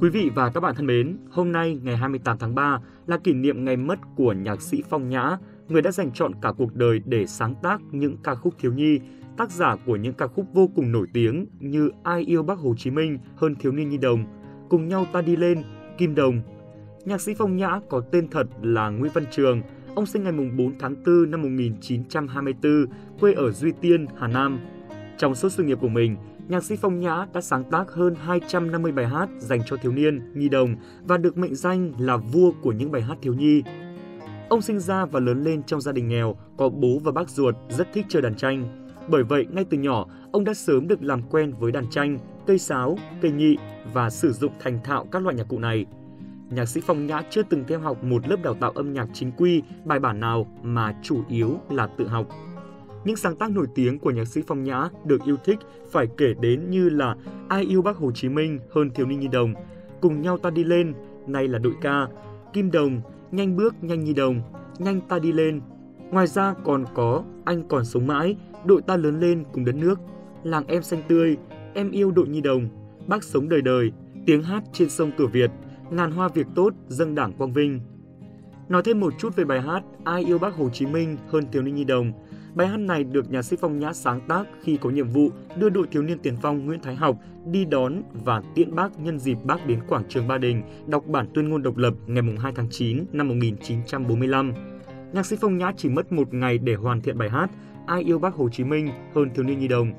Quý vị và các bạn thân mến, hôm nay ngày 28 tháng 3 là kỷ niệm ngày mất của nhạc sĩ Phong Nhã, người đã dành chọn cả cuộc đời để sáng tác những ca khúc thiếu nhi, tác giả của những ca khúc vô cùng nổi tiếng như Ai yêu Bác Hồ Chí Minh, Hơn thiếu niên nhi đồng, Cùng nhau ta đi lên, Kim Đồng. Nhạc sĩ Phong Nhã có tên thật là Nguyễn Văn Trường, ông sinh ngày 4 tháng 4 năm 1924, quê ở Duy Tiên, Hà Nam. Trong suốt sự nghiệp của mình, nhạc sĩ Phong Nhã đã sáng tác hơn 250 bài hát dành cho thiếu niên, nhi đồng và được mệnh danh là vua của những bài hát thiếu nhi. Ông sinh ra và lớn lên trong gia đình nghèo, có bố và bác ruột rất thích chơi đàn tranh. Bởi vậy, ngay từ nhỏ, ông đã sớm được làm quen với đàn tranh, cây sáo, cây nhị và sử dụng thành thạo các loại nhạc cụ này. Nhạc sĩ Phong Nhã chưa từng theo học một lớp đào tạo âm nhạc chính quy, bài bản nào mà chủ yếu là tự học. Những sáng tác nổi tiếng của nhạc sĩ Phong Nhã được yêu thích phải kể đến như là Ai yêu Bác Hồ Chí Minh hơn Thiếu niên Nhi Đồng, Cùng nhau ta đi lên, nay là đội ca, Kim Đồng, Nhanh bước nhanh Nhi Đồng, Nhanh ta đi lên. Ngoài ra còn có Anh còn sống mãi, Đội ta lớn lên cùng đất nước, Làng em xanh tươi, Em yêu đội Nhi Đồng, Bác sống đời đời, Tiếng hát trên sông cửa Việt, Ngàn hoa việc tốt dâng đảng quang vinh. Nói thêm một chút về bài hát Ai yêu Bác Hồ Chí Minh hơn Thiếu niên Nhi Đồng – Bài hát này được nhà sĩ Phong Nhã sáng tác khi có nhiệm vụ đưa đội thiếu niên tiền phong Nguyễn Thái Học đi đón và tiễn bác nhân dịp bác đến quảng trường Ba Đình đọc bản tuyên ngôn độc lập ngày 2 tháng 9 năm 1945. Nhạc sĩ Phong Nhã chỉ mất một ngày để hoàn thiện bài hát Ai yêu bác Hồ Chí Minh hơn thiếu niên nhi đồng.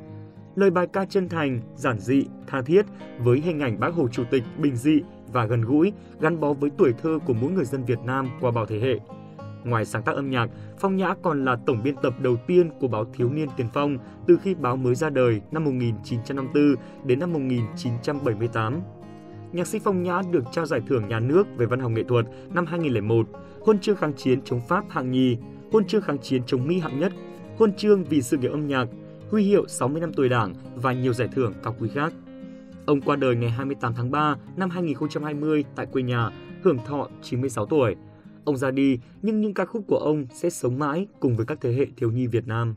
Lời bài ca chân thành, giản dị, tha thiết với hình ảnh bác Hồ Chủ tịch bình dị và gần gũi, gắn bó với tuổi thơ của mỗi người dân Việt Nam qua bao thế hệ. Ngoài sáng tác âm nhạc, Phong Nhã còn là tổng biên tập đầu tiên của báo Thiếu niên Tiền Phong từ khi báo mới ra đời năm 1954 đến năm 1978. Nhạc sĩ Phong Nhã được trao giải thưởng nhà nước về văn học nghệ thuật năm 2001, huân chương kháng chiến chống Pháp hạng nhì, huân chương kháng chiến chống Mỹ hạng nhất, huân chương vì sự nghiệp âm nhạc, huy hiệu 60 năm tuổi Đảng và nhiều giải thưởng cao quý khác. Ông qua đời ngày 28 tháng 3 năm 2020 tại quê nhà, hưởng thọ 96 tuổi. Ông ra đi, nhưng những ca khúc của ông sẽ sống mãi cùng với các thế hệ thiếu nhi Việt Nam.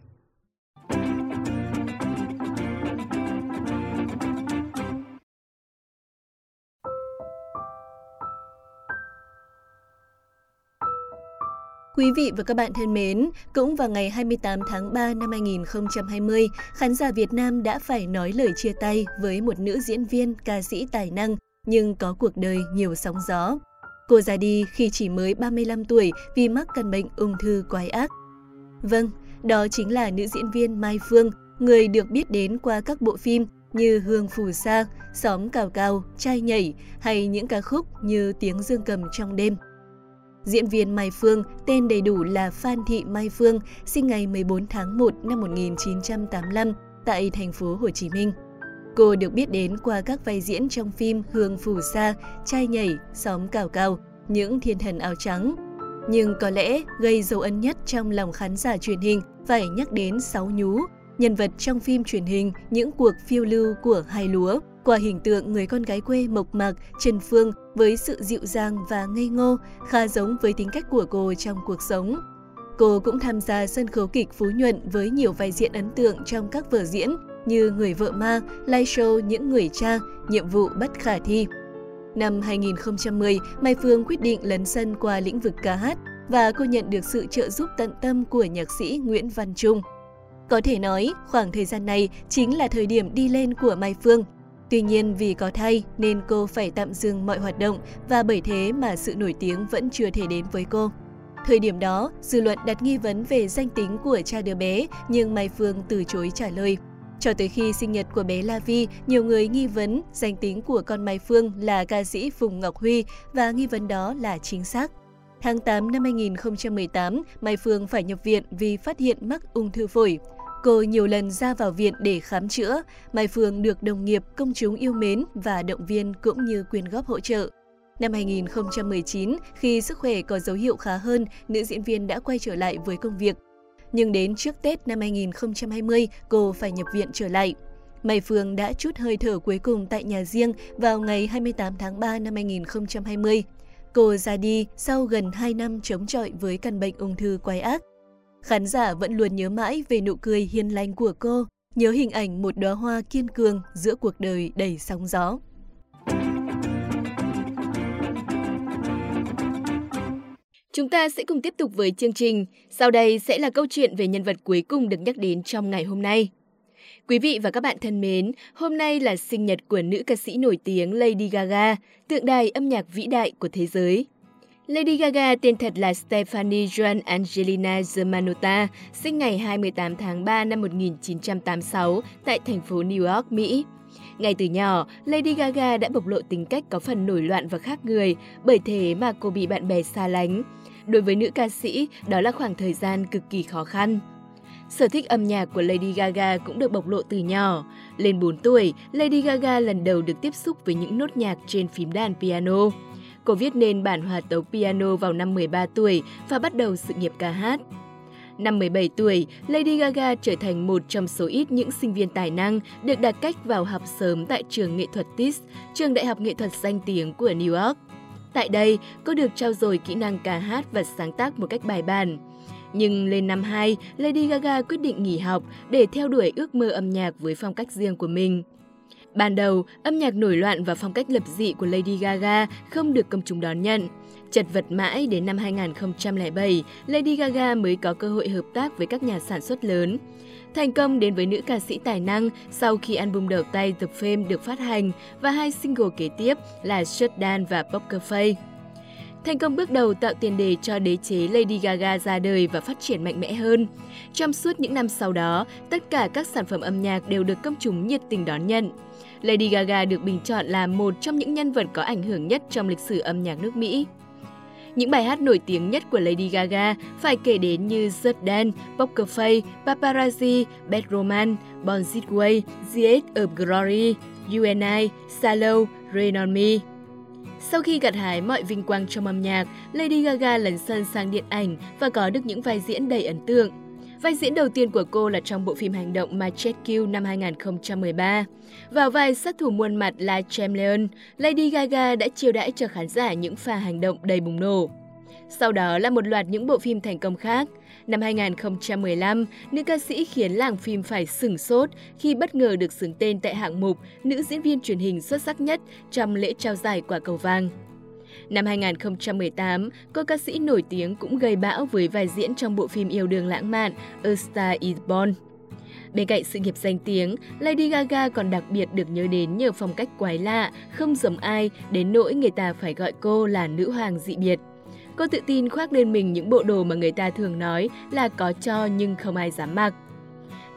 Quý vị và các bạn thân mến, cũng vào ngày 28 tháng 3 năm 2020, khán giả Việt Nam đã phải nói lời chia tay với một nữ diễn viên, ca sĩ tài năng, nhưng có cuộc đời nhiều sóng gió. Cô ra đi khi chỉ mới 35 tuổi vì mắc căn bệnh ung thư quái ác. Vâng, đó chính là nữ diễn viên Mai Phương, người được biết đến qua các bộ phim như Hương Phù Sa, Xóm Cào cao, Trai Nhảy hay những ca khúc như Tiếng Dương Cầm Trong Đêm. Diễn viên Mai Phương, tên đầy đủ là Phan Thị Mai Phương, sinh ngày 14 tháng 1 năm 1985 tại thành phố Hồ Chí Minh. Cô được biết đến qua các vai diễn trong phim Hương Phù Sa, Trai Nhảy, Xóm Cào Cào, Những Thiên Thần Áo Trắng. Nhưng có lẽ gây dấu ấn nhất trong lòng khán giả truyền hình phải nhắc đến Sáu Nhú, nhân vật trong phim truyền hình Những cuộc phiêu lưu của hai lúa, qua hình tượng người con gái quê mộc mạc Trần Phương với sự dịu dàng và ngây ngô, khá giống với tính cách của cô trong cuộc sống. Cô cũng tham gia sân khấu kịch Phú Nhuận với nhiều vai diễn ấn tượng trong các vở diễn như Người vợ ma, live show Những người cha, Nhiệm vụ bất khả thi. Năm 2010, Mai Phương quyết định lấn sân qua lĩnh vực ca hát và cô nhận được sự trợ giúp tận tâm của nhạc sĩ Nguyễn Văn Trung. Có thể nói, khoảng thời gian này chính là thời điểm đi lên của Mai Phương. Tuy nhiên vì có thai nên cô phải tạm dừng mọi hoạt động và bởi thế mà sự nổi tiếng vẫn chưa thể đến với cô. Thời điểm đó, dư luận đặt nghi vấn về danh tính của cha đứa bé nhưng Mai Phương từ chối trả lời. Cho tới khi sinh nhật của bé La Vi, nhiều người nghi vấn danh tính của con Mai Phương là ca sĩ Phùng Ngọc Huy và nghi vấn đó là chính xác. Tháng 8 năm 2018, Mai Phương phải nhập viện vì phát hiện mắc ung thư phổi. Cô nhiều lần ra vào viện để khám chữa, Mai Phương được đồng nghiệp, công chúng yêu mến và động viên cũng như quyên góp hỗ trợ. Năm 2019, khi sức khỏe có dấu hiệu khá hơn, nữ diễn viên đã quay trở lại với công việc nhưng đến trước Tết năm 2020, cô phải nhập viện trở lại. Mai Phương đã chút hơi thở cuối cùng tại nhà riêng vào ngày 28 tháng 3 năm 2020. Cô ra đi sau gần 2 năm chống chọi với căn bệnh ung thư quái ác. Khán giả vẫn luôn nhớ mãi về nụ cười hiền lành của cô, nhớ hình ảnh một đóa hoa kiên cường giữa cuộc đời đầy sóng gió. Chúng ta sẽ cùng tiếp tục với chương trình. Sau đây sẽ là câu chuyện về nhân vật cuối cùng được nhắc đến trong ngày hôm nay. Quý vị và các bạn thân mến, hôm nay là sinh nhật của nữ ca sĩ nổi tiếng Lady Gaga, tượng đài âm nhạc vĩ đại của thế giới. Lady Gaga tên thật là Stephanie Joan Angelina Germanotta, sinh ngày 28 tháng 3 năm 1986 tại thành phố New York, Mỹ. Ngay từ nhỏ, Lady Gaga đã bộc lộ tính cách có phần nổi loạn và khác người, bởi thế mà cô bị bạn bè xa lánh. Đối với nữ ca sĩ, đó là khoảng thời gian cực kỳ khó khăn. Sở thích âm nhạc của Lady Gaga cũng được bộc lộ từ nhỏ. Lên 4 tuổi, Lady Gaga lần đầu được tiếp xúc với những nốt nhạc trên phím đàn piano. Cô viết nên bản hòa tấu piano vào năm 13 tuổi và bắt đầu sự nghiệp ca hát. Năm 17 tuổi, Lady Gaga trở thành một trong số ít những sinh viên tài năng được đặt cách vào học sớm tại trường nghệ thuật TIS, trường đại học nghệ thuật danh tiếng của New York. Tại đây, cô được trao dồi kỹ năng ca hát và sáng tác một cách bài bản. Nhưng lên năm 2, Lady Gaga quyết định nghỉ học để theo đuổi ước mơ âm nhạc với phong cách riêng của mình. Ban đầu, âm nhạc nổi loạn và phong cách lập dị của Lady Gaga không được công chúng đón nhận. Chật vật mãi đến năm 2007, Lady Gaga mới có cơ hội hợp tác với các nhà sản xuất lớn. Thành công đến với nữ ca sĩ tài năng sau khi album đầu tay The Fame được phát hành và hai single kế tiếp là Shut Down và Poker Face. Thành công bước đầu tạo tiền đề cho đế chế Lady Gaga ra đời và phát triển mạnh mẽ hơn. Trong suốt những năm sau đó, tất cả các sản phẩm âm nhạc đều được công chúng nhiệt tình đón nhận. Lady Gaga được bình chọn là một trong những nhân vật có ảnh hưởng nhất trong lịch sử âm nhạc nước Mỹ. Những bài hát nổi tiếng nhất của Lady Gaga phải kể đến như Just Dance, Poker Face, Paparazzi, Bad Romance, Born This Way, The Age of Glory, You and I, Shallow, Rain on Me. Sau khi gặt hái mọi vinh quang trong âm nhạc, Lady Gaga lấn sân sang điện ảnh và có được những vai diễn đầy ấn tượng. Vai diễn đầu tiên của cô là trong bộ phim hành động My Jet Kill năm 2013. Vào vai sát thủ muôn mặt là Chameleon, Lady Gaga đã chiêu đãi cho khán giả những pha hành động đầy bùng nổ. Sau đó là một loạt những bộ phim thành công khác. Năm 2015, nữ ca sĩ khiến làng phim phải sửng sốt khi bất ngờ được xứng tên tại hạng mục nữ diễn viên truyền hình xuất sắc nhất trong lễ trao giải quả cầu vàng. Năm 2018, cô ca sĩ nổi tiếng cũng gây bão với vai diễn trong bộ phim yêu đương lãng mạn A Star is Born. Bên cạnh sự nghiệp danh tiếng, Lady Gaga còn đặc biệt được nhớ đến nhờ phong cách quái lạ, không giống ai, đến nỗi người ta phải gọi cô là nữ hoàng dị biệt. Cô tự tin khoác lên mình những bộ đồ mà người ta thường nói là có cho nhưng không ai dám mặc.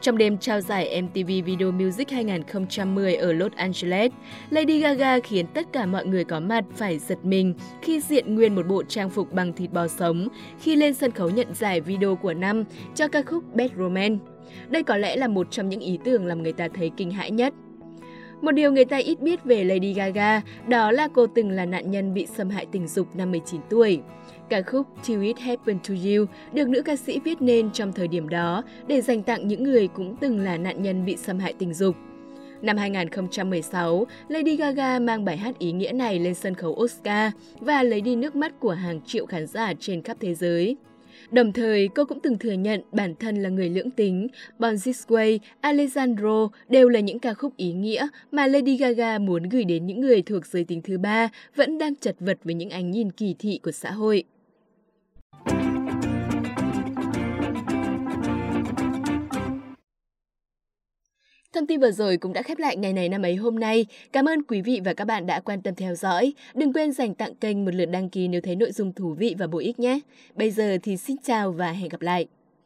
Trong đêm trao giải MTV Video Music 2010 ở Los Angeles, Lady Gaga khiến tất cả mọi người có mặt phải giật mình khi diện nguyên một bộ trang phục bằng thịt bò sống khi lên sân khấu nhận giải video của năm cho ca khúc Bad Romance. Đây có lẽ là một trong những ý tưởng làm người ta thấy kinh hãi nhất. Một điều người ta ít biết về Lady Gaga đó là cô từng là nạn nhân bị xâm hại tình dục năm 19 tuổi. Ca khúc Till It Happened to You được nữ ca sĩ viết nên trong thời điểm đó để dành tặng những người cũng từng là nạn nhân bị xâm hại tình dục. Năm 2016, Lady Gaga mang bài hát ý nghĩa này lên sân khấu Oscar và lấy đi nước mắt của hàng triệu khán giả trên khắp thế giới. Đồng thời, cô cũng từng thừa nhận bản thân là người lưỡng tính. Born This Way, Alessandro đều là những ca khúc ý nghĩa mà Lady Gaga muốn gửi đến những người thuộc giới tính thứ ba vẫn đang chật vật với những ánh nhìn kỳ thị của xã hội. Thông tin vừa rồi cũng đã khép lại ngày này năm ấy hôm nay. Cảm ơn quý vị và các bạn đã quan tâm theo dõi. Đừng quên dành tặng kênh một lượt đăng ký nếu thấy nội dung thú vị và bổ ích nhé. Bây giờ thì xin chào và hẹn gặp lại.